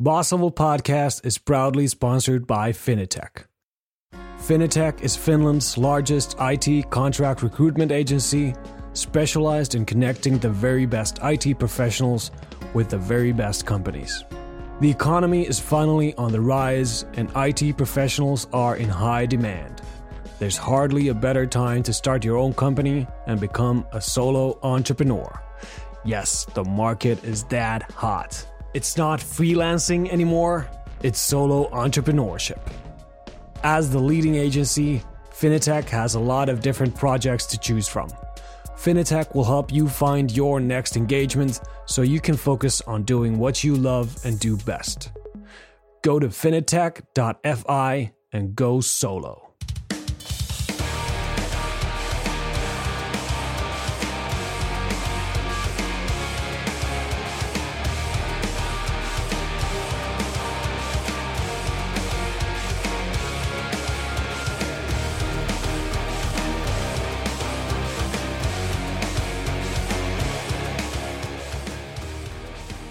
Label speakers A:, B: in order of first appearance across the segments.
A: Boss Level Podcast is proudly sponsored by Finitech. Finitech is Finland's largest IT contract recruitment agency, specialized in connecting the very best IT professionals with the very best companies. The economy is finally on the rise, and IT professionals are in high demand. There's hardly a better time to start your own company and become a solo entrepreneur. Yes, the market is that hot. It's not freelancing anymore, it's solo entrepreneurship. As the leading agency, Finitech has a lot of different projects to choose from. Finitech will help you find your next engagement so you can focus on doing what you love and do best. Go to finitech.fi and go solo.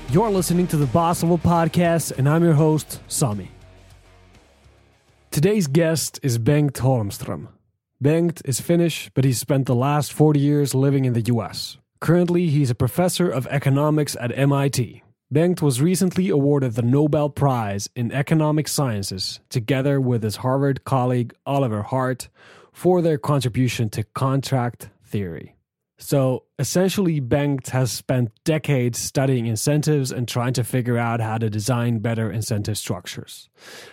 A: You're listening to the Boss Level Podcast, and I'm your host, Sami. Today's guest is Bengt Holmström. Bengt is Finnish, but he's spent the last 40 years living in the US. Currently, he's a professor of economics at MIT. Bengt was recently awarded the Nobel Prize in Economic Sciences, together with his Harvard colleague Oliver Hart, for their contribution to contract theory. So essentially, Bengt has spent decades studying incentives and trying to figure out how to design better incentive structures.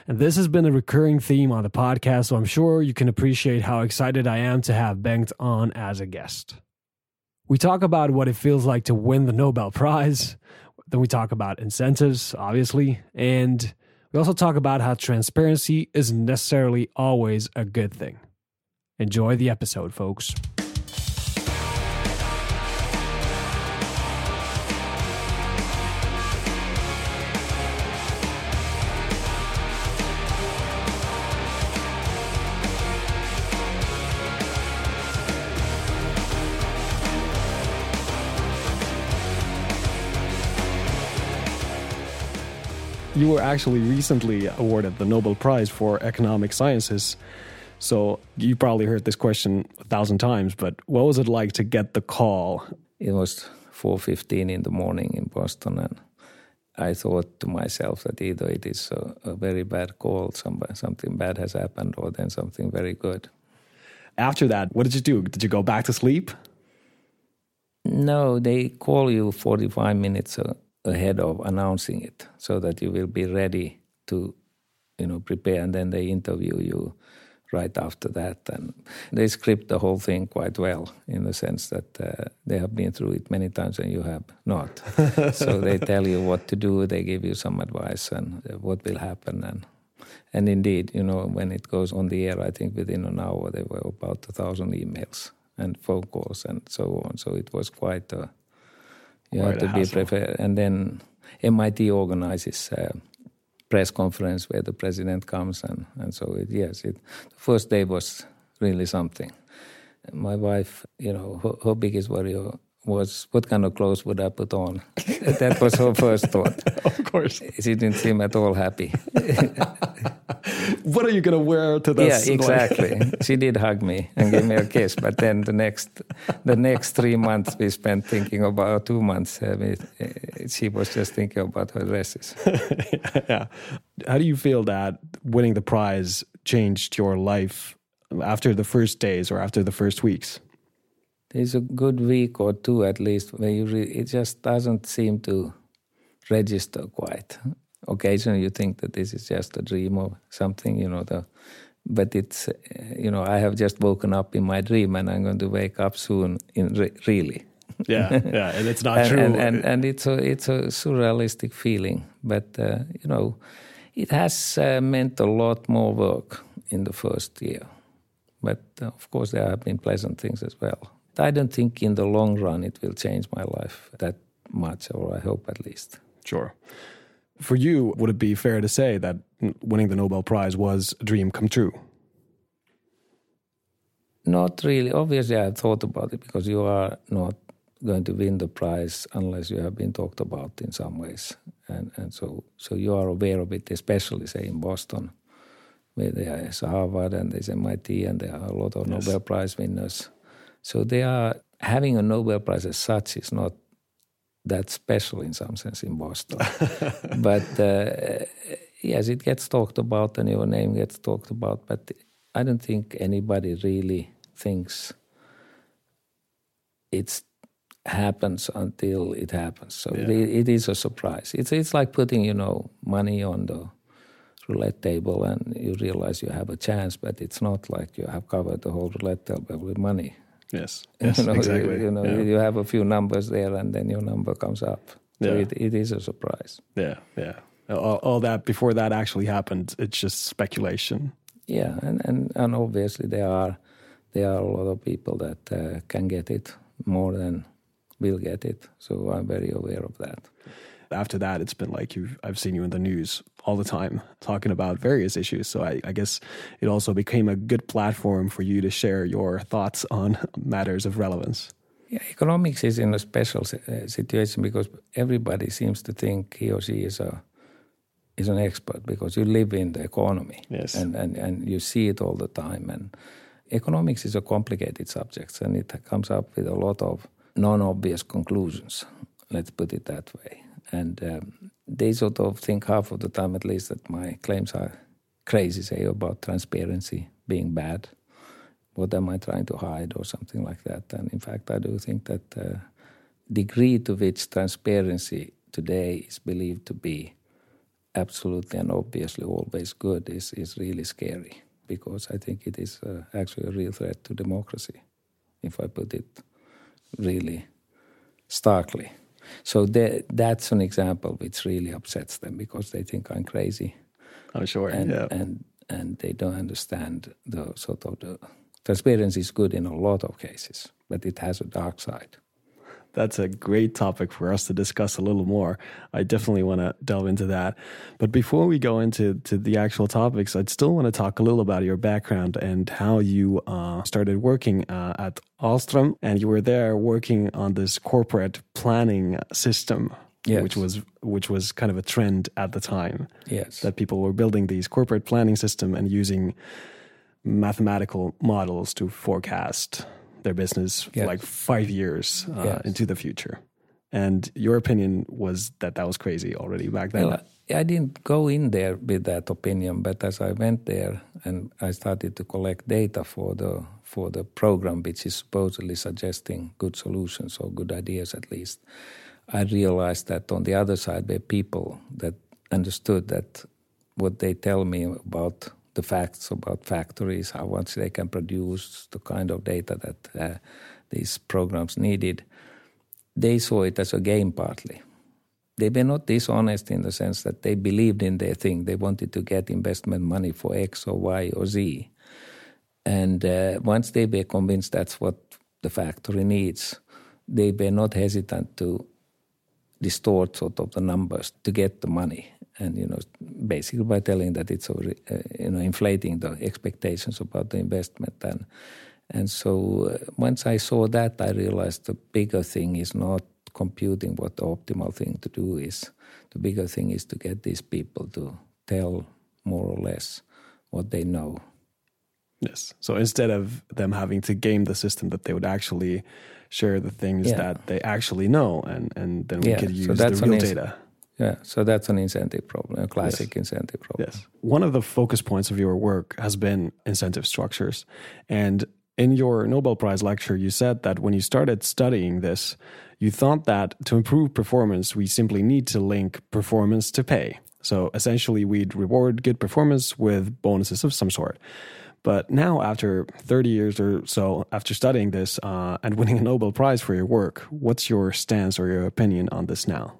A: And this has been a recurring theme on the podcast, so I'm sure you can appreciate how excited I am to have Bengt on as a guest. We talk about what it feels like to win the Nobel Prize. Then we talk about incentives, obviously. And we also talk about how transparency isn't necessarily always a good thing. Enjoy the episode, folks. You were actually recently awarded the Nobel Prize for Economic Sciences. So you probably heard this question a thousand times, but what was it like to get the call?
B: It was 4:15 in the morning in Boston, and I thought to myself that either it is a, a very bad call, somebody, something bad has happened, or then something very good.
A: After that, what did you do? Did you go back to sleep?
B: No, they call you 45 minutes uh, ahead of announcing it so that you will be ready to you know prepare and then they interview you right after that. And they script the whole thing quite well in the sense that uh, they have been through it many times and you have not. So they tell you what to do they give you some advice and uh, what will happen and and indeed you know when it goes on the air i think within an hour there were about a thousand emails and phone calls and so on. So it was quite a you have to be prepared. And then MIT organizes a press conference where the president comes, and, and so it, yes, it, the first day was really something. My wife, you know, her, her biggest worry was what kind of clothes would I put on? that was her first thought.
A: of course.
B: She didn't seem at all happy.
A: what are you going to wear to this?
B: Yeah, exactly. she did hug me and give me a kiss, but then the next, the next three months we spent thinking about two months. We, uh, she was just thinking about her dresses.
A: yeah. How do you feel that winning the prize changed your life after the first days or after the first weeks?
B: There's a good week or two at least where you re- it just doesn't seem to register quite. Occasionally, you think that this is just a dream or something, you know. The, but it's, you know, I have just woken up in my dream, and I'm going to wake up soon. In re- really.
A: yeah, yeah, and it's not
B: and,
A: true.
B: And, and, and it's a it's a surrealistic feeling, but uh, you know, it has uh, meant a lot more work in the first year. But uh, of course, there have been pleasant things as well. I don't think in the long run it will change my life that much, or I hope at least.
A: Sure. For you, would it be fair to say that winning the Nobel Prize was a dream come true?
B: Not really. Obviously, I thought about it because you are not going to win the prize unless you have been talked about in some ways. And, and so, so you are aware of it, especially, say, in Boston, where there is Harvard and there's MIT and there are a lot of yes. Nobel Prize winners. So they are having a Nobel Prize as such is not that special in some sense in Boston. but uh, yes, it gets talked about and your name gets talked about, but I don't think anybody really thinks it happens until it happens. So yeah. it, it is a surprise. It's it's like putting you know money on the roulette table and you realize you have a chance, but it's not like you have covered the whole roulette table with money.
A: Yes, yes you know, exactly.
B: You, you know,
A: yeah.
B: you have a few numbers there, and then your number comes up. So yeah. it, it is a surprise.
A: Yeah, yeah. All, all, that before that actually happened, it's just speculation.
B: Yeah, and, and, and obviously there are there are a lot of people that uh, can get it more than will get it. So I'm very aware of that.
A: After that, it's been like you've I've seen you in the news all the time talking about various issues. So I, I guess it also became a good platform for you to share your thoughts on matters of relevance.
B: Yeah, economics is in a special uh, situation because everybody seems to think he or she is a is an expert because you live in the economy
A: yes.
B: and, and, and you see it all the time. And economics is a complicated subject and it comes up with a lot of non obvious conclusions, let's put it that way. And um, they sort of think half of the time, at least, that my claims are crazy, say, about transparency being bad. What am I trying to hide or something like that? And in fact, I do think that the uh, degree to which transparency today is believed to be absolutely and obviously always good is, is really scary because I think it is uh, actually a real threat to democracy, if I put it really starkly. So that's an example which really upsets them because they think I'm crazy.
A: I'm sure,
B: and,
A: yeah.
B: And, and they don't understand the sort of the transparency is good in a lot of cases, but it has a dark side
A: that's a great topic for us to discuss a little more. I definitely want to delve into that. But before we go into to the actual topics, I'd still want to talk a little about your background and how you uh, started working uh, at Ahlstrom, and you were there working on this corporate planning system. Yes. Which was which was kind of a trend at the time.
B: Yes,
A: that people were building these corporate planning system and using mathematical models to forecast their business yes. like five years uh, yes. into the future. And your opinion was that that was crazy already back then. Well,
B: I didn't go in there with that opinion, but as I went there and I started to collect data for the for the program, which is supposedly suggesting good solutions or good ideas at least, I realized that on the other side were people that understood that what they tell me about the facts about factories, how much they can produce, the kind of data that uh, these programs needed. They saw it as a game partly. They were not dishonest in the sense that they believed in their thing. They wanted to get investment money for X or Y or Z. And uh, once they were convinced that's what the factory needs, they were not hesitant to distort sort of the numbers to get the money and you know basically by telling that it's over, uh, you know inflating the expectations about the investment. And and so uh, once I saw that I realized the bigger thing is not computing what the optimal thing to do is. The bigger thing is to get these people to tell more or less what they know.
A: Yes. So instead of them having to game the system that they would actually share the things yeah. that they actually know and and then we yeah. could use so the real data
B: yeah, so that's an incentive problem, a classic yes. incentive problem.
A: Yes. One of the focus points of your work has been incentive structures. And in your Nobel Prize lecture, you said that when you started studying this, you thought that to improve performance, we simply need to link performance to pay. So essentially, we'd reward good performance with bonuses of some sort. But now, after 30 years or so after studying this uh, and winning a Nobel Prize for your work, what's your stance or your opinion on this now?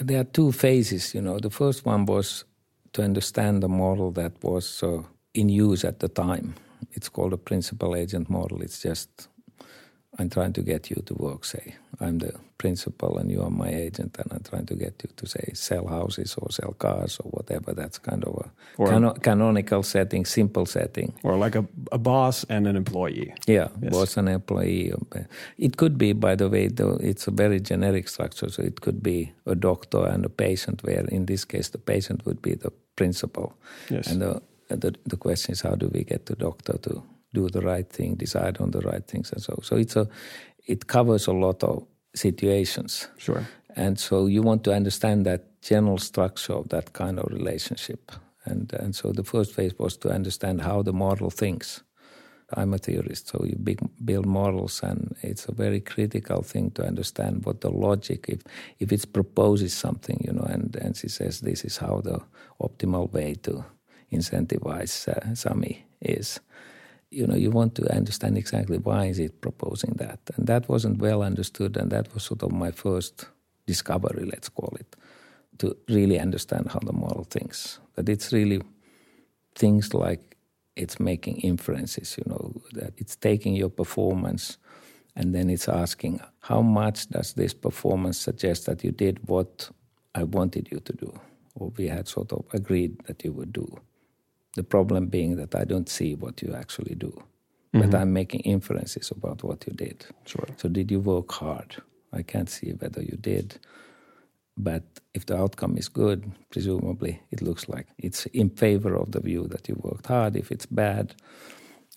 B: There are two phases. You know, the first one was to understand the model that was uh, in use at the time. It's called a principal agent model. It's just I'm trying to get you to work, say. I'm the principal and you are my agent, and I'm trying to get you to, say, sell houses or sell cars or whatever. That's kind of a cano- canonical setting, simple setting.
A: Or like a, a boss and an employee.
B: Yeah,
A: Yes.
B: boss and employee. It could be, by the way, though it's a very generic structure. So it could be a doctor and a patient, where in this case the patient would be the principal.
A: Yes.
B: And the, the the question is, how do we get the doctor to do the right thing, decide on the right things, and so. So it's a, it covers a lot of situations.
A: Sure.
B: And so you want to understand that general structure of that kind of relationship. And, and so the first phase was to understand how the model thinks. I'm a theorist, so you big, build models, and it's a very critical thing to understand what the logic, if, if it proposes something, you know, and, and she says this is how the optimal way to incentivize uh, Sami is you know you want to understand exactly why is it proposing that. And that wasn't well understood and that was sort of my first discovery let's call it to really understand how the model thinks. That it's really things like it's making inferences you know that it's taking your performance and then it's asking how much does this performance suggest that you did what i wanted you to do? Or we had sort of agreed that you would do the problem being that I don't see what you actually do, but I'm making inferences about what you did.
A: Sure.
B: So, did you work hard? I can't see whether you did. But if the outcome is good, presumably it looks like it's in favor of the view that you worked hard. If it's bad,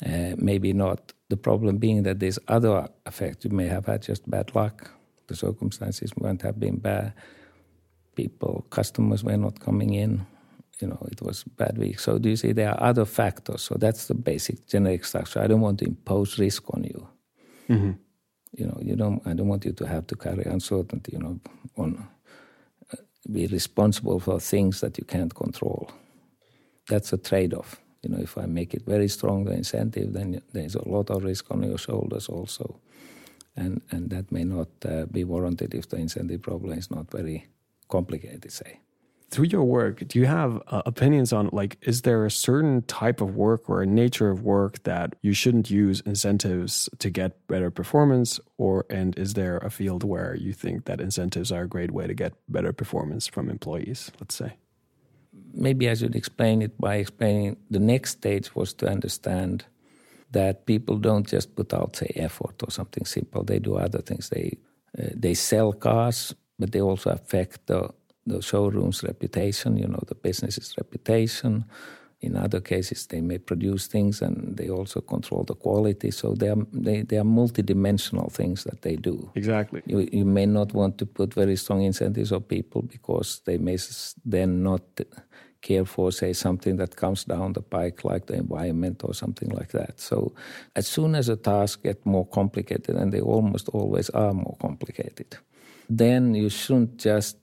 B: uh, maybe not. The problem being that there's other effects. You may have had just bad luck. The circumstances won't have been bad. People, customers were not coming in you know, it was bad week. So do you see there are other factors? So that's the basic generic structure. I don't want to impose risk on you.
A: Mm-hmm.
B: You know, you don't. I don't want you to have to carry uncertainty. You know, on uh, be responsible for things that you can't control. That's a trade-off. You know, if I make it very strong the incentive, then there's a lot of risk on your shoulders also, and and that may not uh, be warranted if the incentive problem is not very complicated. Say.
A: Through your work, do you have uh, opinions on like, is there a certain type of work or a nature of work that you shouldn't use incentives to get better performance, or and is there a field where you think that incentives are a great way to get better performance from employees? Let's say.
B: maybe I should explain it by explaining the next stage was to understand that people don't just put out say effort or something simple. They do other things. They uh, they sell cars, but they also affect the the showroom's reputation. You know, the business's reputation. In other cases, they may produce things and they also control the quality. So they are they, they are multidimensional things that they do.
A: Exactly.
B: You, you may not want to put very strong incentives on people because they may then not care for, say, something that comes down the pike, like the environment or something like that. So, as soon as a task gets more complicated, and they almost always are more complicated, then you shouldn't just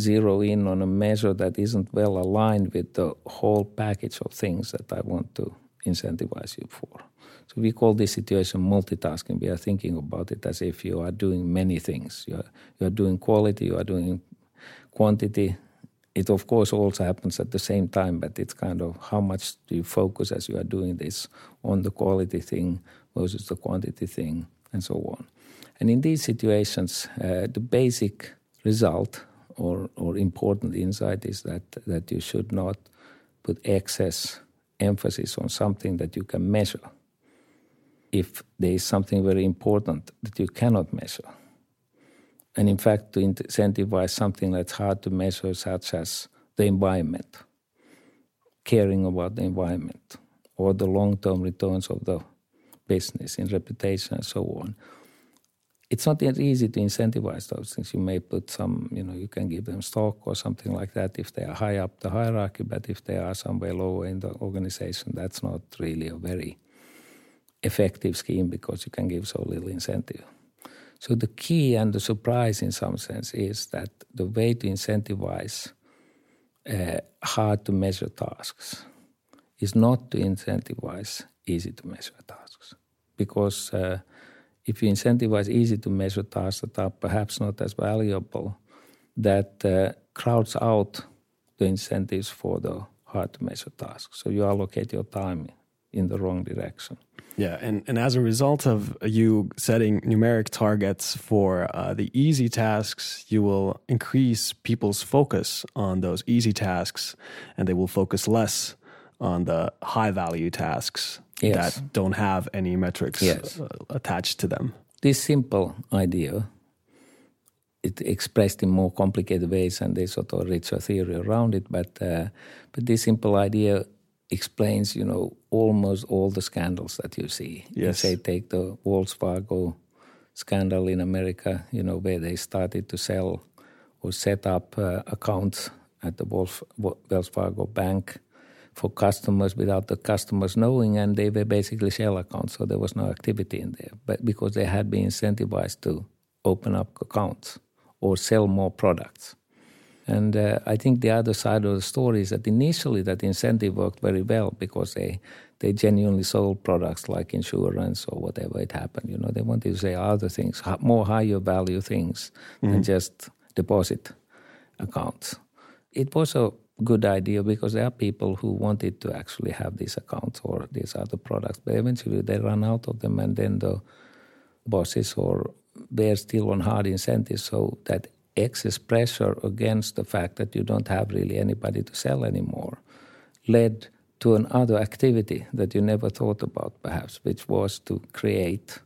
B: zero in on a measure that isn't well aligned with the whole package of things that I want to incentivize you for. So we call this situation multitasking. We are thinking about it as if you are doing many things. You are, you are doing quality, you are doing quantity. It of course also happens at the same time, but it's kind of how much do you focus as you are doing this on the quality thing versus the quantity thing, and so on. And in these situations, uh, the basic result or, or important insight is that, that you should not put excess emphasis on something that you can measure if there is something very important that you cannot measure. And in fact, to incentivize something that's hard to measure, such as the environment, caring about the environment, or the long term returns of the business in reputation and so on. It's not that easy to incentivize those things. You may put some, you know, you can give them stock or something like that if they are high up the hierarchy, but if they are somewhere lower in the organization, that's not really a very effective scheme because you can give so little incentive. So the key and the surprise in some sense is that the way to incentivize uh, hard to measure tasks is not to incentivize easy to measure tasks. Because uh, if you incentivize easy to measure tasks that are perhaps not as valuable, that uh, crowds out the incentives for the hard to measure tasks. So you allocate your time in the wrong direction.
A: Yeah, and, and as a result of you setting numeric targets for uh, the easy tasks, you will increase people's focus on those easy tasks, and they will focus less on the high value tasks yes. that don't have any metrics yes. Uh, attached to them.
B: This simple idea, it expressed in more complicated ways, and they sort of richer theory around it. But uh, but this simple idea explains, you know, almost all the scandals that you see.
A: Yes.
B: Say, take the Wells Fargo scandal in America, you know, where they started to sell or set up uh, accounts at the Wells Fargo bank for customers without the customers knowing, and they were basically shell accounts, so there was no activity in there. But because they had been incentivized to open up accounts or sell more products. And uh, I think the other side of the story is that initially that incentive worked very well because they they genuinely sold products like insurance or whatever it happened. You know, they wanted to say other things, more higher value things mm-hmm. than just deposit accounts. It was a good idea because there are people who wanted to actually have these accounts or these other products, but eventually they run out of them, and then the bosses or they're still on hard incentives, so that excess pressure against the fact that you don't have really anybody to sell anymore led to another activity that you never thought about, perhaps, which was to create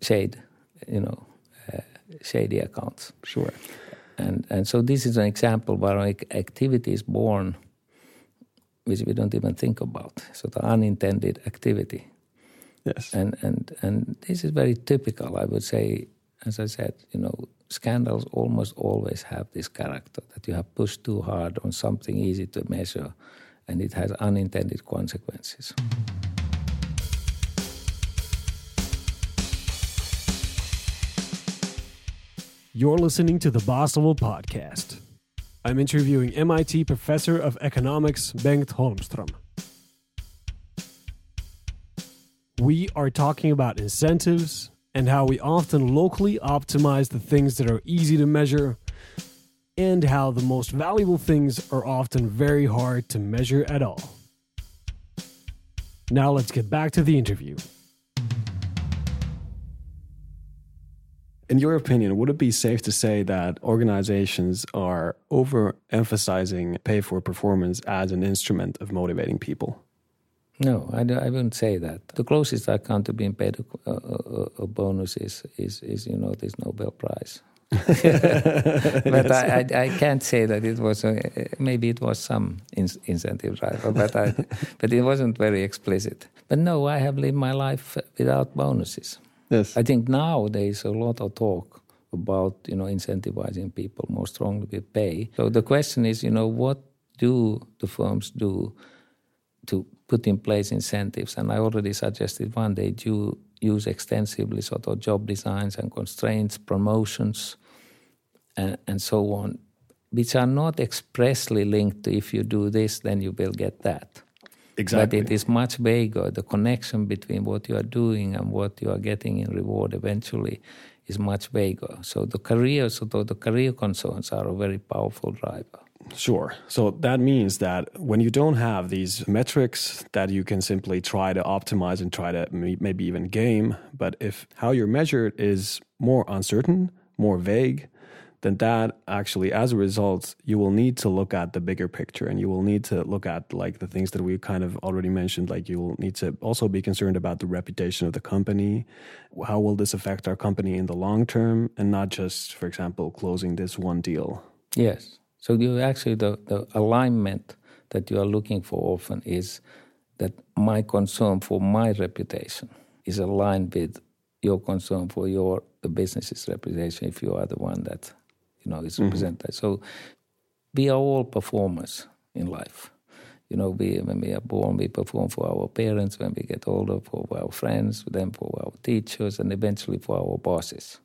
B: shade, you know, uh, shady accounts.
A: Sure.
B: And and so this is an example where an activity is born, which we don't even think about. So the unintended activity.
A: Yes.
B: And and and this is very typical, I would say. As I said, you know, scandals almost always have this character that you have pushed too hard on something easy to measure, and it has unintended consequences. Mm-hmm.
C: You're listening to the Boss Podcast. I'm interviewing MIT professor of economics Bengt Holmström. We are talking about incentives and how we often locally optimize the things that are easy to measure, and how the most valuable things are often very hard to measure at all. Now let's get back to the interview.
A: In your opinion, would it be safe to say that organizations are overemphasizing pay for performance as an instrument of motivating people?
B: No, I, I wouldn't say that. The closest I come to being paid a, a, a bonus is, is, is, you know, this Nobel Prize. but yes. I, I, I, can't say that it was a, maybe it was some in, incentive driver, but I, but it wasn't very explicit. But no, I have lived my life without bonuses.
A: Yes.
B: I think now there is a lot of talk about you know incentivizing people more strongly with pay. So the question is, you know, what do the firms do to put in place incentives? And I already suggested one. They do use extensively sort of job designs and constraints, promotions, and, and so on, which are not expressly linked to if you do this, then you will get that.
A: Exactly.
B: But it is much vaguer. The connection between what you are doing and what you are getting in reward eventually is much vaguer. So the career, so the career concerns are a very powerful driver.
A: Sure. So that means that when you don't have these metrics that you can simply try to optimize and try to maybe even game, but if how you're measured is more uncertain, more vague, then that actually, as a result, you will need to look at the bigger picture and you will need to look at like the things that we kind of already mentioned. Like you will need to also be concerned about the reputation of the company. How will this affect our company in the long term and not just, for example, closing this one deal?
B: Yes. So you actually, the, the alignment that you are looking for often is that my concern for my reputation is aligned with your concern for your the business's reputation if you are the one that you know, is mm-hmm. represented. So we are all performers in life. You know, we, when we are born, we perform for our parents. When we get older, for our friends, then for our teachers, and eventually for our bosses.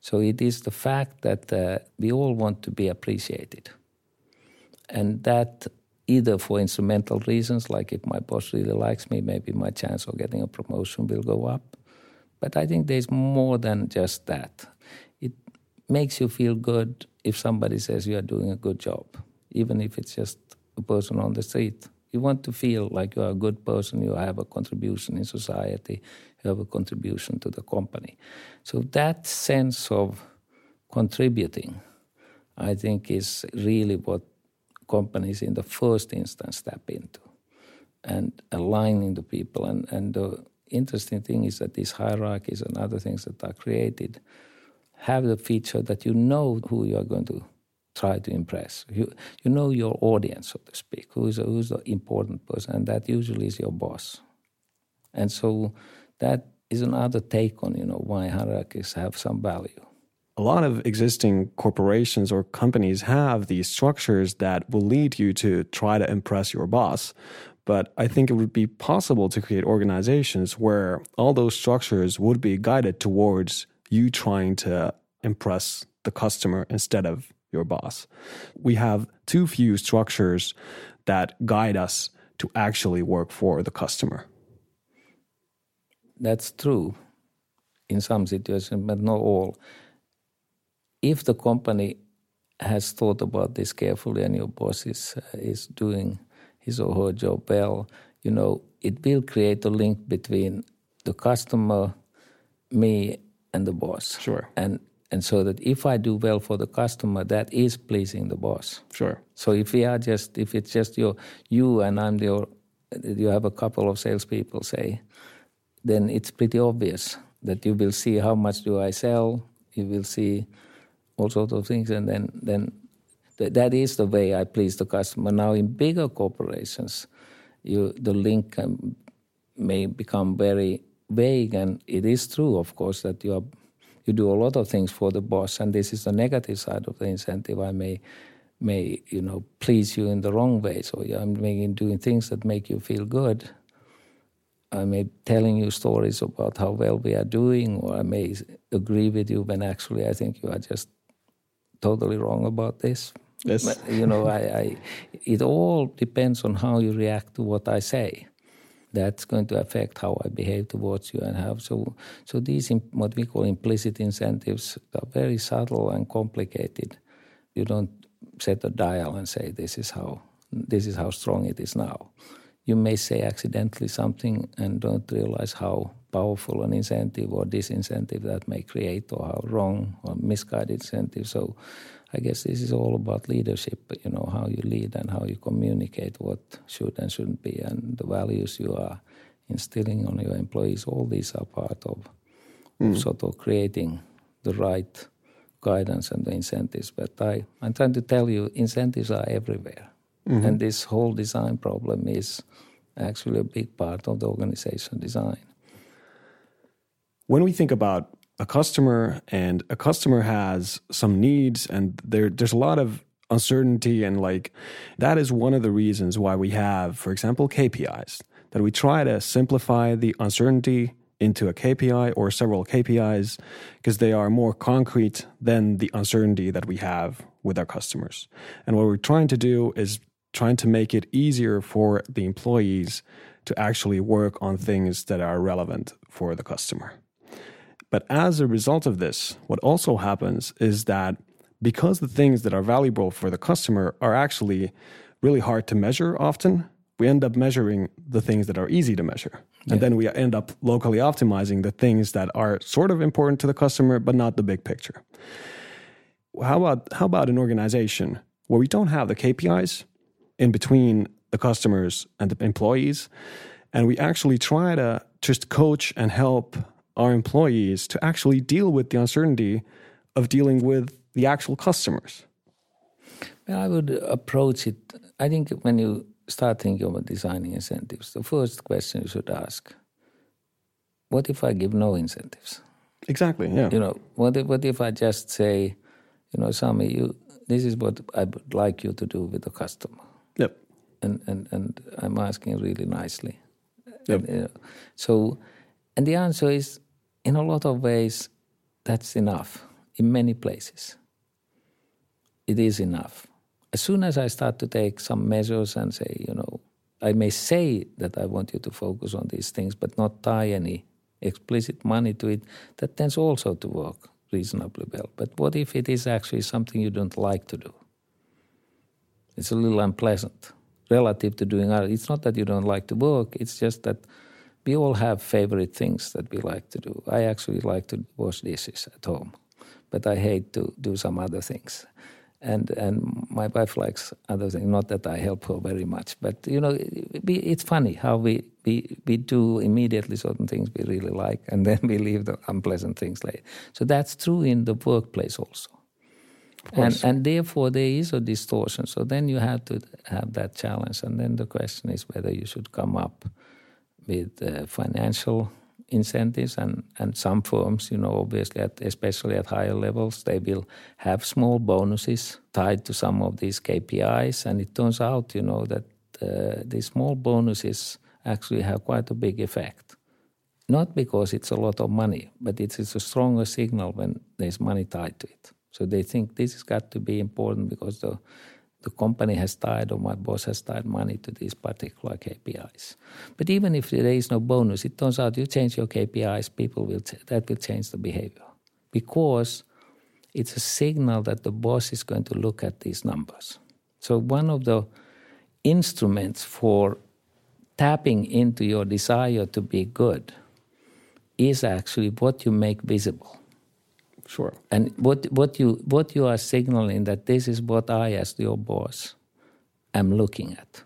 B: So it is the fact that uh, we all want to be appreciated. And that either for instrumental reasons, like if my boss really likes me, maybe my chance of getting a promotion will go up. But I think there's more than just that makes you feel good if somebody says you are doing a good job, even if it's just a person on the street. You want to feel like you are a good person, you have a contribution in society, you have a contribution to the company. So that sense of contributing, I think, is really what companies in the first instance step into and aligning the people. And, and the interesting thing is that these hierarchies and other things that are created have the feature that you know who you are going to try to impress. You, you know your audience, so to speak, who's, who's the important person, and that usually is your boss. And so that is another take on, you know, why hierarchies have some value.
A: A lot of existing corporations or companies have these structures that will lead you to try to impress your boss. But I think it would be possible to create organizations where all those structures would be guided towards you trying to impress the customer instead of your boss. We have too few structures that guide us to actually work for the customer.
B: That's true in some situations, but not all. If the company has thought about this carefully and your boss is, uh, is doing his or her job well, you know, it will create a link between the customer, me, and the boss.
A: Sure.
B: And and so that if I do well for the customer, that is pleasing the boss.
A: Sure.
B: So if we are just if it's just your you and I'm your you have a couple of salespeople say, then it's pretty obvious that you will see how much do I sell. You will see all sorts of things, and then then that is the way I please the customer. Now, in bigger corporations, you, the link um, may become very vague, and it is true, of course, that you are you do a lot of things for the boss, and this is the negative side of the incentive. I may may you know please you in the wrong way, so I'm making doing things that make you feel good. I may telling you stories about how well we are doing, or I may agree with you when actually I think you are just totally wrong about this.
A: Yes.
B: But, you know, I, I, it all depends on how you react to what I say. That's going to affect how I behave towards you and how. So, so these what we call implicit incentives are very subtle and complicated. You don't set a dial and say this is how this is how strong it is now. You may say accidentally something and don't realize how powerful an incentive or disincentive that may create, or how wrong or misguided incentive. So I guess this is all about leadership, you know, how you lead and how you communicate what should and shouldn't be, and the values you are instilling on your employees. All these are part of, mm. of sort of creating the right guidance and the incentives. But I, I'm trying to tell you, incentives are everywhere. Mm-hmm. And this whole design problem is actually a big part of the organization design.
A: When we think about a customer and a customer has some needs and there there's a lot of uncertainty and like that is one of the reasons why we have for example KPIs that we try to simplify the uncertainty into a KPI or several KPIs because they are more concrete than the uncertainty that we have with our customers. And what we're trying to do is trying to make it easier for the employees to actually work on things that are relevant for the customer. But as a result of this, what also happens is that because the things that are valuable for the customer are actually really hard to measure often, we end up measuring the things that are easy to measure. Yeah. And then we end up locally optimizing the things that are sort of important to the customer, but not the big picture. How about, how about an organization where we don't have the KPIs in between the customers and the employees, and we actually try to just coach and help our employees to actually deal with the uncertainty of dealing with the actual customers?
B: Well, I would approach it. I think when you start thinking about designing incentives, the first question you should ask what if I give no incentives?
A: Exactly, yeah.
B: You know, what if, what if I just say, you know, Sami, you, this is what I would like you to do with the customer.
A: Yep.
B: And, and, and I'm asking really nicely.
A: Yep.
B: And, you know, so, and the answer is in a lot of ways, that's enough in many places. It is enough. As soon as I start to take some measures and say, you know, I may say that I want you to focus on these things, but not tie any explicit money to it, that tends also to work reasonably well. But what if it is actually something you don't like to do? It's a little unpleasant. relative to doing other. It's not that you don't like to work, it's just that we all have favorite things that we like to do. I actually like to wash dishes at home, but I hate to do some other things. And and my wife likes other things. Not that I help her very much, but you know, it's funny how we we we do immediately certain things we really like, and then we leave the unpleasant things later. So that's true in the workplace also. And, and therefore there is a distortion. So then you have to have that challenge. And then the question is whether you should come up with uh, financial incentives and, and some firms, you know, obviously at, especially at higher levels, they will have small bonuses tied to some of these KPIs. And it turns out, you know, that uh, these small bonuses actually have quite a big effect. Not because it's a lot of money, but it's, it's a stronger signal when there's money tied to it. So they think this has got to be important because the the company has tied or my boss has tied money to these particular KPIs. But even if there is no bonus, it turns out you change your KPIs, people will that will change the behavior because it's a signal that the boss is going to look at these numbers. So one of the instruments for tapping into your desire to be good is actually what you make visible.
A: Sure.
B: And what what you what you are signaling that this is what I, as your boss, am looking at.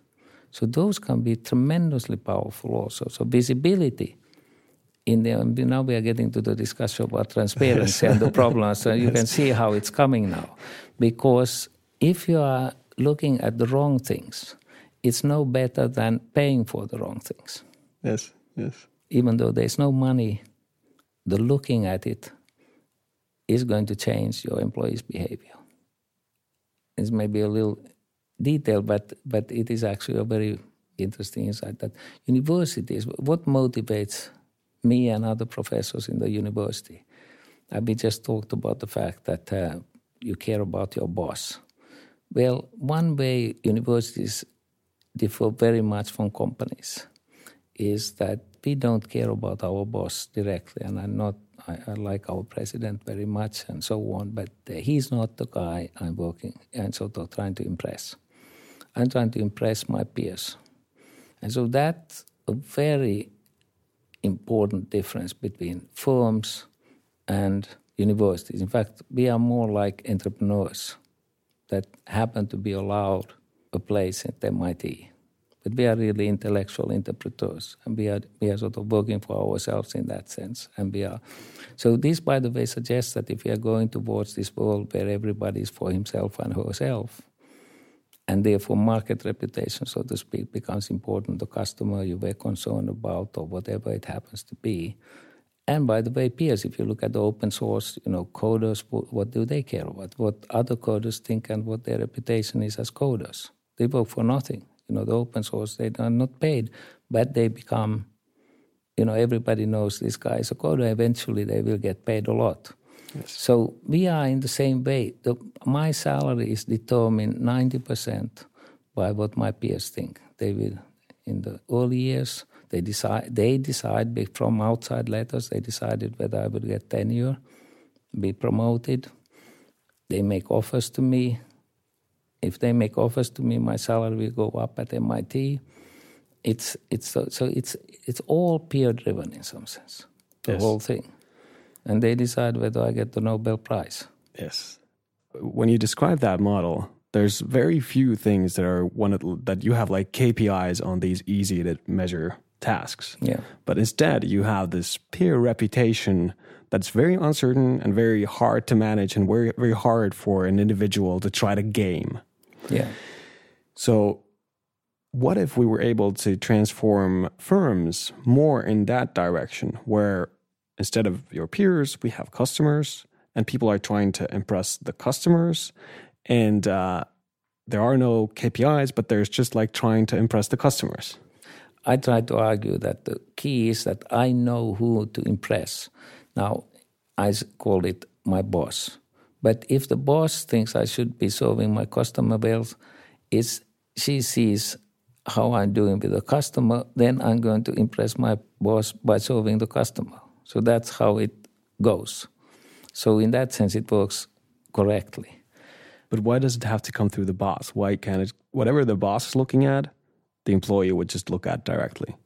B: So those can be tremendously powerful also. So visibility. In the, now we are getting to the discussion about transparency and the problems. So you yes. can see how it's coming now, because if you are looking at the wrong things, it's no better than paying for the wrong things.
A: Yes. Yes.
B: Even though there's no money, the looking at it is going to change your employees' behavior. It's maybe a little detail, but but it is actually a very interesting insight that universities. What motivates me and other professors in the university? I We just talked about the fact that uh, you care about your boss. Well, one way universities differ very much from companies is that we don't care about our boss directly, and I'm not I, I, like our president very much and so on, but he's not the guy I'm working and sort of trying to impress. I'm trying to impress my peers. And so that's a very important difference between firms and universities. In fact, we are more like entrepreneurs that happen to be allowed a place at MIT. We are really intellectual interpreters, and we are we are sort of working for ourselves in that sense. And we are so this, by the way, suggests that if we are going towards this world where everybody is for himself and herself, and therefore market reputation, so to speak, becomes important. The customer you were concerned about, or whatever it happens to be. And by the way, peers, if you look at the open source, you know, coders, what do they care about? What other coders think and what their reputation is as coders? They work for nothing you know, the open source, they are not paid, but they become, you know, everybody knows this guy is a coder. Eventually, they will get paid a lot. Yes. So we are in the same way. The, my salary is determined 90% by what my peers think. They will, in the early years, they decide, they decide from outside letters, they decided whether I would get tenure, be promoted. They make offers to me if they make offers to me, my salary will go up at MIT. It's it's so, so it's it's all peer driven in some sense, the yes. whole thing, and they decide whether I get the Nobel Prize.
A: Yes. When you describe that model, there's very few things that are one of, that you have like KPIs on these easy to measure tasks.
B: Yeah.
A: But instead, you have this peer reputation that's very uncertain and very hard to manage and very very hard for an individual to try to game.
B: Yeah.
A: So, what if we were able to transform firms more in that direction, where instead of your peers, we have customers, and people are trying to impress the customers, and uh, there are no KPIs, but there's just like trying to impress the customers.
B: I try to argue that the key is that I know who to impress. Now, I call it my boss. But if the boss thinks I should be serving my customer bills, is she sees how I'm doing with the customer, then I'm going to impress my boss by serving the customer. So that's how it goes. So in that sense, it works correctly.
A: But why does it have to come through the boss? Why can't it, whatever the boss is looking at, the employee would just look at directly?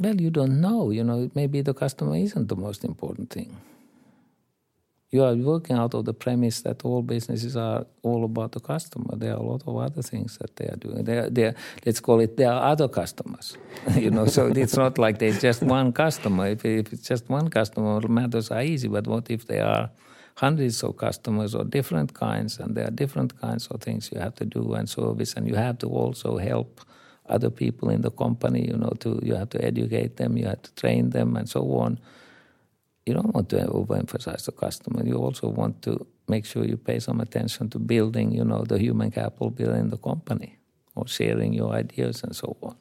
B: Well, you don't know. You know, maybe the customer isn't the most important thing. You are working out of the premise that all businesses are all about the customer. There are a lot of other things that they are doing. They are, they are, let's call it, there are other customers. you know, so it's not like there's just one customer. If, if it's just one customer, matters are easy. But what if there are hundreds of customers or different kinds, and there are different kinds of things you have to do and service, and you have to also help other people in the company. You know, to you have to educate them, you have to train them, and so on. You don't want to overemphasize the customer. You also want to make sure you pay some attention to building, you know, the human capital building the company or sharing your ideas and so on.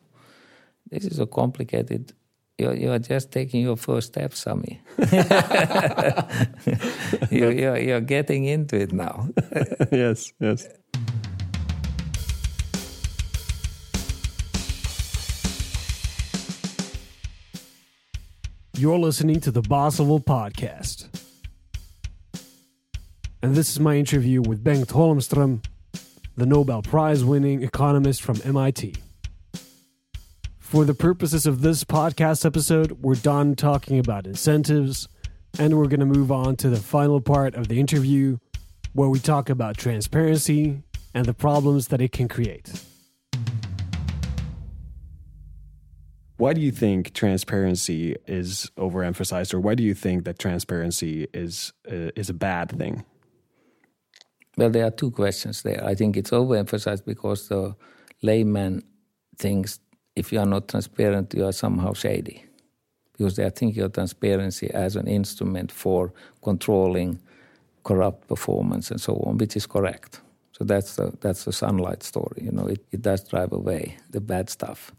B: This is a complicated you're, you're just taking your first step, Sami. you're, you're, you're getting into it now.
A: yes, yes.
C: You're listening to the Boss Level Podcast. And this is my interview with Bengt Holmström, the Nobel Prize winning economist from MIT. For the purposes of this podcast episode, we're done talking about incentives, and we're going to move on to the final part of the interview where we talk about transparency and the problems that it can create.
A: Why do you think transparency is overemphasized, or why do you think that transparency is uh, is a bad thing?
B: Well, there are two questions there. I think it's overemphasized because the layman thinks if you are not transparent, you are somehow shady. Because they are thinking of transparency as an instrument for controlling corrupt performance and so on, which is correct. So that's the, that's the sunlight story. You know, it, it does drive away the bad stuff.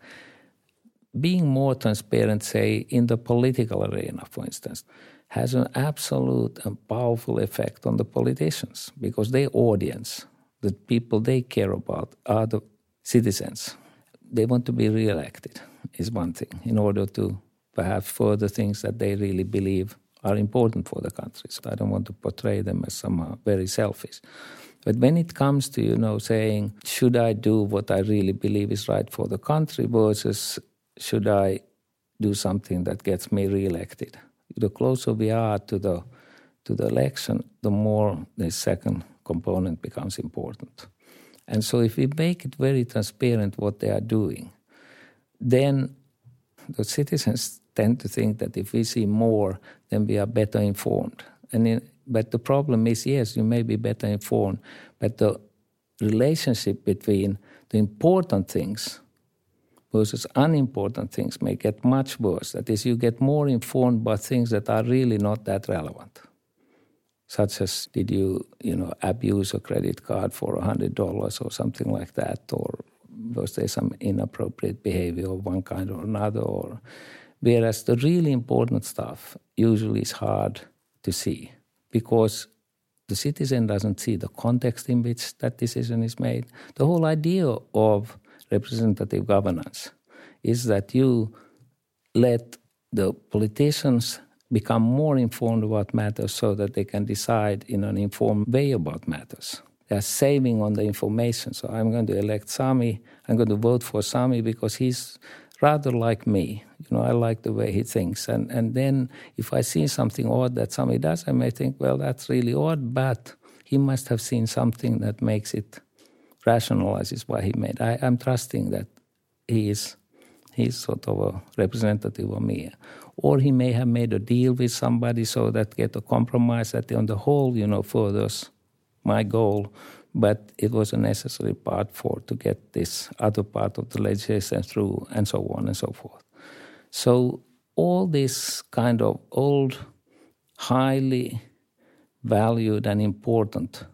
B: Being more transparent, say, in the political arena, for instance, has an absolute and powerful effect on the politicians because their audience, the people they care about, are the citizens they want to be re-elected is one thing in order to perhaps further things that they really believe are important for the country. So I don't want to portray them as somehow very selfish. But when it comes to, you know, saying, should I do what I really believe is right for the country versus should I do something that gets me re-elected? The closer we are to the to the election, the more the second component becomes important. And so, if we make it very transparent what they are doing, then the citizens tend to think that if we see more, then we are better informed. And in, but the problem is, yes, you may be better informed, but the relationship between the important things versus unimportant things may get much worse. That is, you get more informed by things that are really not that relevant such as did you you know abuse a credit card for a hundred dollars or something like that, or was there some inappropriate behavior of one kind or another, or whereas the really important stuff usually is hard to see because the citizen doesn't see the context in which that decision is made. The whole idea of representative governance is that you let the politicians become more informed about matters so that they can decide in an informed way about matters. They are saving on the information. So I'm going to elect Sami. I'm going to vote for Sami because he's rather like me. You know, I like the way he thinks. And and then if I see something odd that Sami does, I may think, well, that's really odd, but he must have seen something that makes it rationalizes why he made. I, I'm trusting that he is he's sort of a representative of me or he may have made a deal with somebody so that get a compromise that on the whole, you know, furthers my goal. But it was a necessary part for to get this other part of the legislation through, and so on and so forth. So all this kind of old, highly valued and important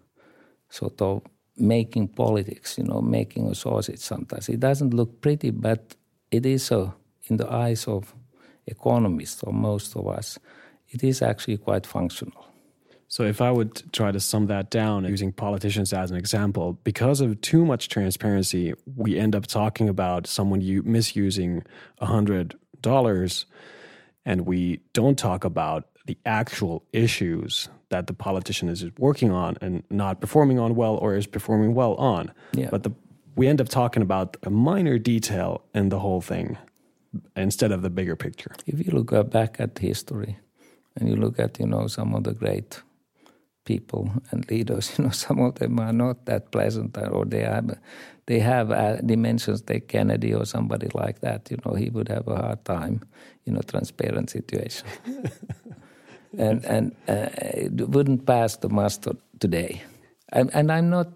B: sort of making politics, you know, making a sausage sometimes. It doesn't look pretty, but it is so in the eyes of economists or most of us, it is actually quite functional.
A: So, if I would try to sum that down using politicians as an example, because of too much transparency, we end up talking about someone you misusing a hundred dollars, and we don't talk about the actual issues that the politician is working on and not performing on well or is performing well on.
B: Yeah.
A: But the, we end up talking about a minor detail in the whole thing instead of the bigger picture.
B: If you look back at history and you look at, you know, some of the great people and leaders, you know, some of them are not that pleasant or they have, they have uh, dimensions like Kennedy or somebody like that, you know, he would have a hard time in a transparent situation. and and uh, it wouldn't pass the muster today. And, and I'm not,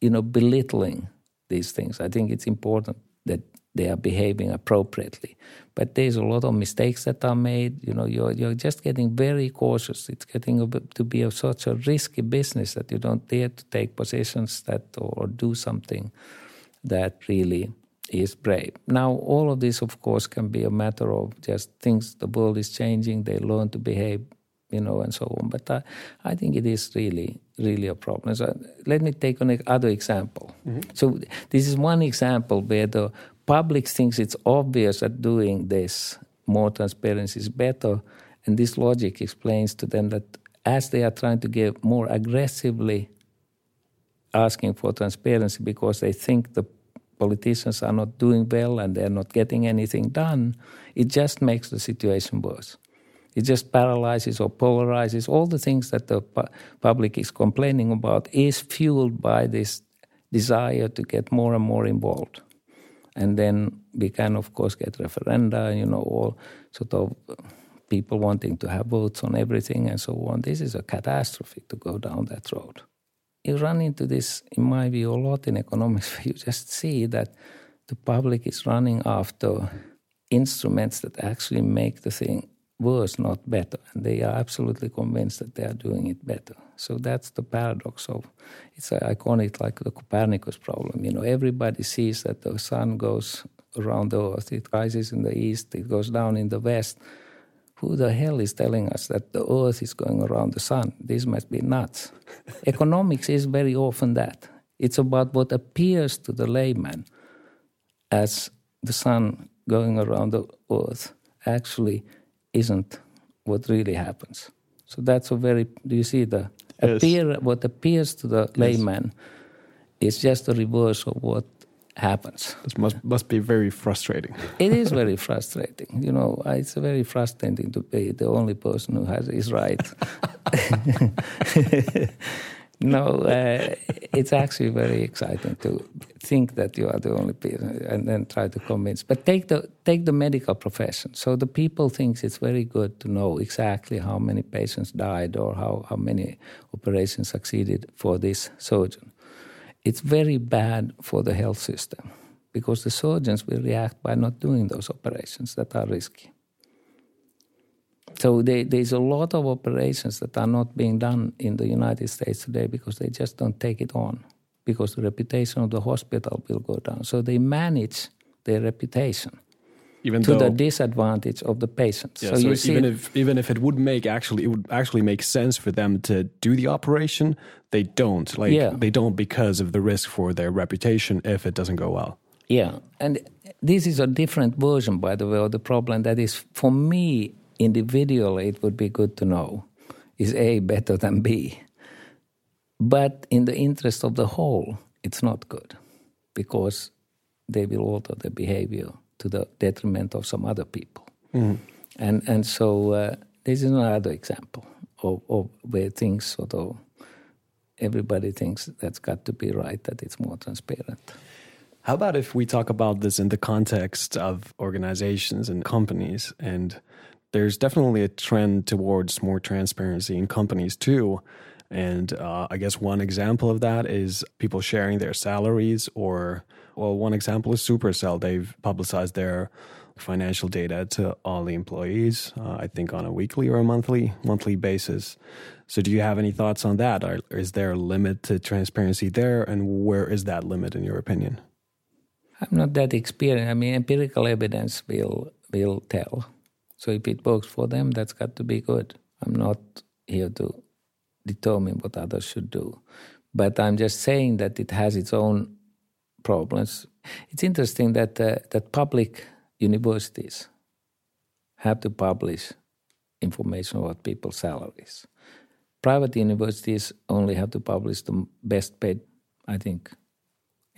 B: you know, belittling these things. I think it's important that they are behaving appropriately. But there's a lot of mistakes that are made. You know, you're, you're just getting very cautious. It's getting to be a, such a risky business that you don't dare to take positions that or do something that really is brave. Now, all of this, of course, can be a matter of just things. The world is changing. They learn to behave, you know, and so on. But uh, I think it is really, really a problem. So let me take another example. Mm-hmm. So this is one example where the public thinks it's obvious that doing this, more transparency is better. And this logic explains to them that as they are trying to get more aggressively asking for transparency because they think the politicians are not doing well and they're not getting anything done, it just makes the situation worse. It just paralyzes or polarizes. All the things that the pu- public is complaining about is fueled by this desire to get more and more involved. And then we can of course get referenda you know all sort of people wanting to have votes on everything and so on. This is a catastrophe to go down that road. You run into this in my view a lot in economics you just see that the public is running after instruments that actually make the thing worse, not better. And they are absolutely convinced that they are doing it better. So that's the paradox of it's uh, iconic like the Copernicus problem. You know, everybody sees that the sun goes around the earth, it rises in the east, it goes down in the west. Who the hell is telling us that the earth is going around the sun? This must be nuts. Economics is very often that. It's about what appears to the layman as the sun going around the earth actually isn't what really happens. So that's a very. Do you see the yes. appear? What appears to the layman yes. is just a reverse of what happens.
A: This must must be very frustrating.
B: it is very frustrating. You know, it's very frustrating to be the only person who has is right. no, uh, it's actually very exciting to think that you are the only person and then try to convince. But take the take the medical profession. So the people thinks it's very good to know exactly how many patients died or how, how many operations succeeded for this surgeon. It's very bad for the health system because the surgeons will react by not doing those operations that are risky. So they, there's a lot of operations that are not being done in the United States today because they just don't take it on because the reputation of the hospital will go down. So they manage their reputation even to though, the disadvantage of the patients.
A: Yeah, so, so even if even if it would make actually it would actually make sense for them to do the operation, they don't. Like yeah. they don't because of the risk for their reputation if it doesn't go well.
B: Yeah, and this is a different version, by the way, of the problem that is for me individually, it would be good to know is A better than B? But in the interest of the whole, it's not good because they will alter their behavior to the detriment of some other people. Mm. And, and so uh, this is another example of, of where things sort of everybody thinks that's got to be right, that it's more transparent.
A: How about if we talk about this in the context of organizations and companies and there's definitely a trend towards more transparency in companies too. And uh, I guess one example of that is people sharing their salaries, or, well, one example is Supercell. They've publicized their financial data to all the employees, uh, I think on a weekly or a monthly monthly basis. So, do you have any thoughts on that? Or is there a limit to transparency there, and where is that limit in your opinion?
B: I'm not that experienced. I mean, empirical evidence will will tell so if it works for them, that's got to be good. I'm not here to determine what others should do. But I'm just saying that it has its own problems. It's interesting that uh, that public universities have to publish information about people's salaries. Private universities only have to publish the best paid, I think,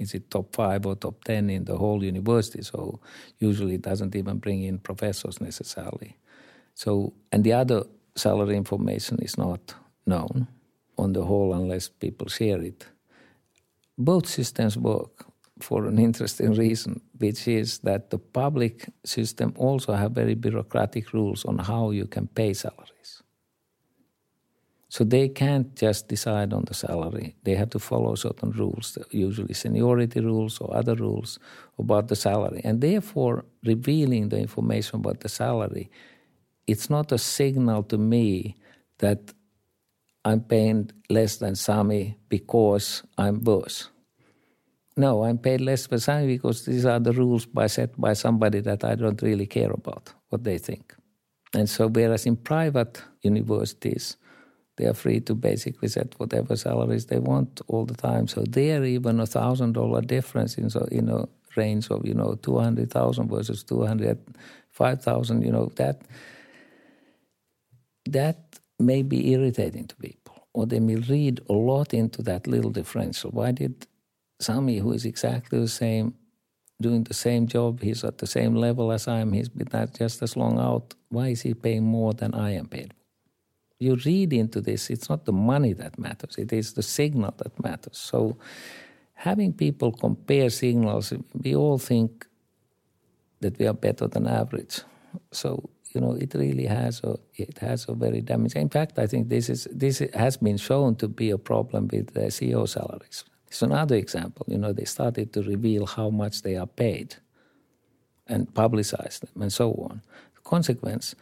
B: is it top five or top 10 in the whole university. So usually it doesn't even bring in professors necessarily. So, and the other salary information is not known on the whole unless people share it. Both systems work for an interesting reason, which is that the public system also have very bureaucratic rules on how you can pay salaries. So they can't just decide on the salary. They have to follow certain rules, usually seniority rules or other rules about the salary. And therefore, revealing the information about the salary, it's not a signal to me that I'm paying less than Sami because I'm worse. No, I'm paid less than Sami because these are the rules by set by somebody that I don't really care about what they think. And so, whereas in private universities, they are free to basically set whatever salaries they want all the time. So there, even a thousand dollar difference in so in a range of you know two hundred thousand versus two hundred five thousand, you know that that may be irritating to people, or they may read a lot into that little differential. Why did Sami, who is exactly the same, doing the same job, he's at the same level as I am, he's been just as long out. Why is he paying more than I am paid? You read into this, it's not the money that matters, it is the signal that matters. So having people compare signals, we all think that we are better than average. So you know it really has a it has a very damaging. In fact, I think this is this has been shown to be a problem with the CEO salaries. It's another example. You know they started to reveal how much they are paid, and publicize them and so on. The consequence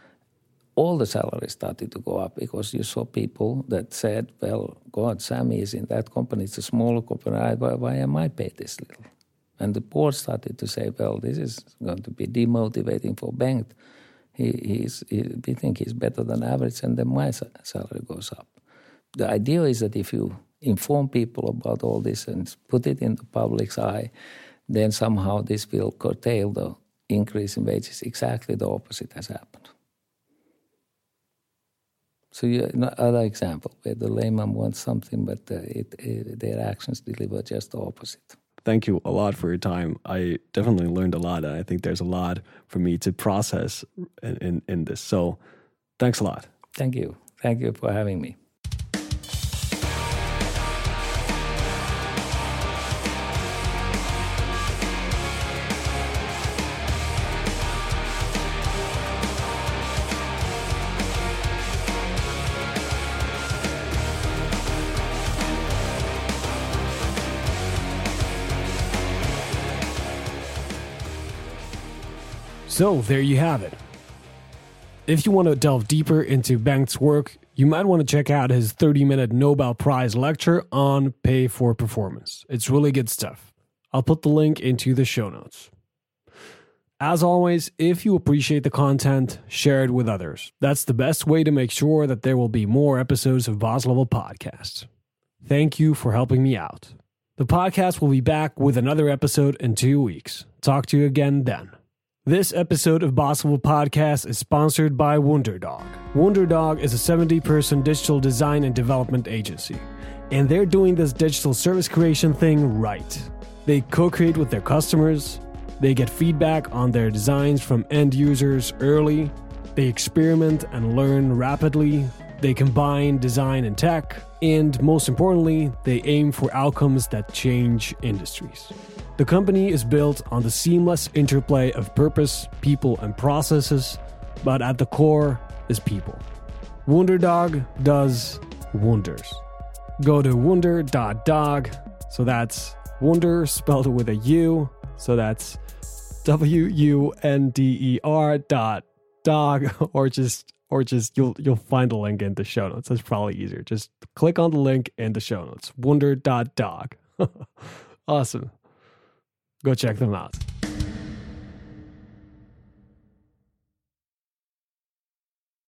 B: all the salaries started to go up because you saw people that said, well, God, Sami is in that company, it's a smaller company, why, why am I paid this little? And the board started to say, well, this is going to be demotivating for Bengt. He, he's, he, we think he's better than average, and then my salary goes up. The idea is that if you inform people about all this and put it in the public's eye, then somehow this will curtail the increase in wages. Exactly the opposite has happened. So you, another example where the layman wants something, but uh, it, it, their actions deliver just the opposite.
D: Thank you a lot for your time. I definitely learned a lot, and I think there's a lot for me to process in, in, in this. So, thanks a lot.
B: Thank you. Thank you for having me.
A: So, there you have it. If you want to delve deeper into Bengt's work, you might want to check out his 30 minute Nobel Prize lecture on pay for performance. It's really good stuff. I'll put the link into the show notes. As always, if you appreciate the content, share it with others. That's the best way to make sure that there will be more episodes of Boss Level Podcast. Thank you for helping me out. The podcast will be back with another episode in two weeks. Talk to you again then. This episode of Level Podcast is sponsored by Wunderdog. Wunderdog is a 70 person digital design and development agency, and they're doing this digital service creation thing right. They co create with their customers, they get feedback on their designs from end users early, they experiment and learn rapidly, they combine design and tech, and most importantly, they aim for outcomes that change industries. The company is built on the seamless interplay of purpose, people, and processes, but at the core is people. Wunderdog does wonders. Go to wunder.dog, so that's wonder spelled with a U, so that's W U N D E R dot dog, or just or just you'll you'll find a link in the show notes. That's probably easier. Just click on the link in the show notes. Wunder.dog. awesome. Go check them out.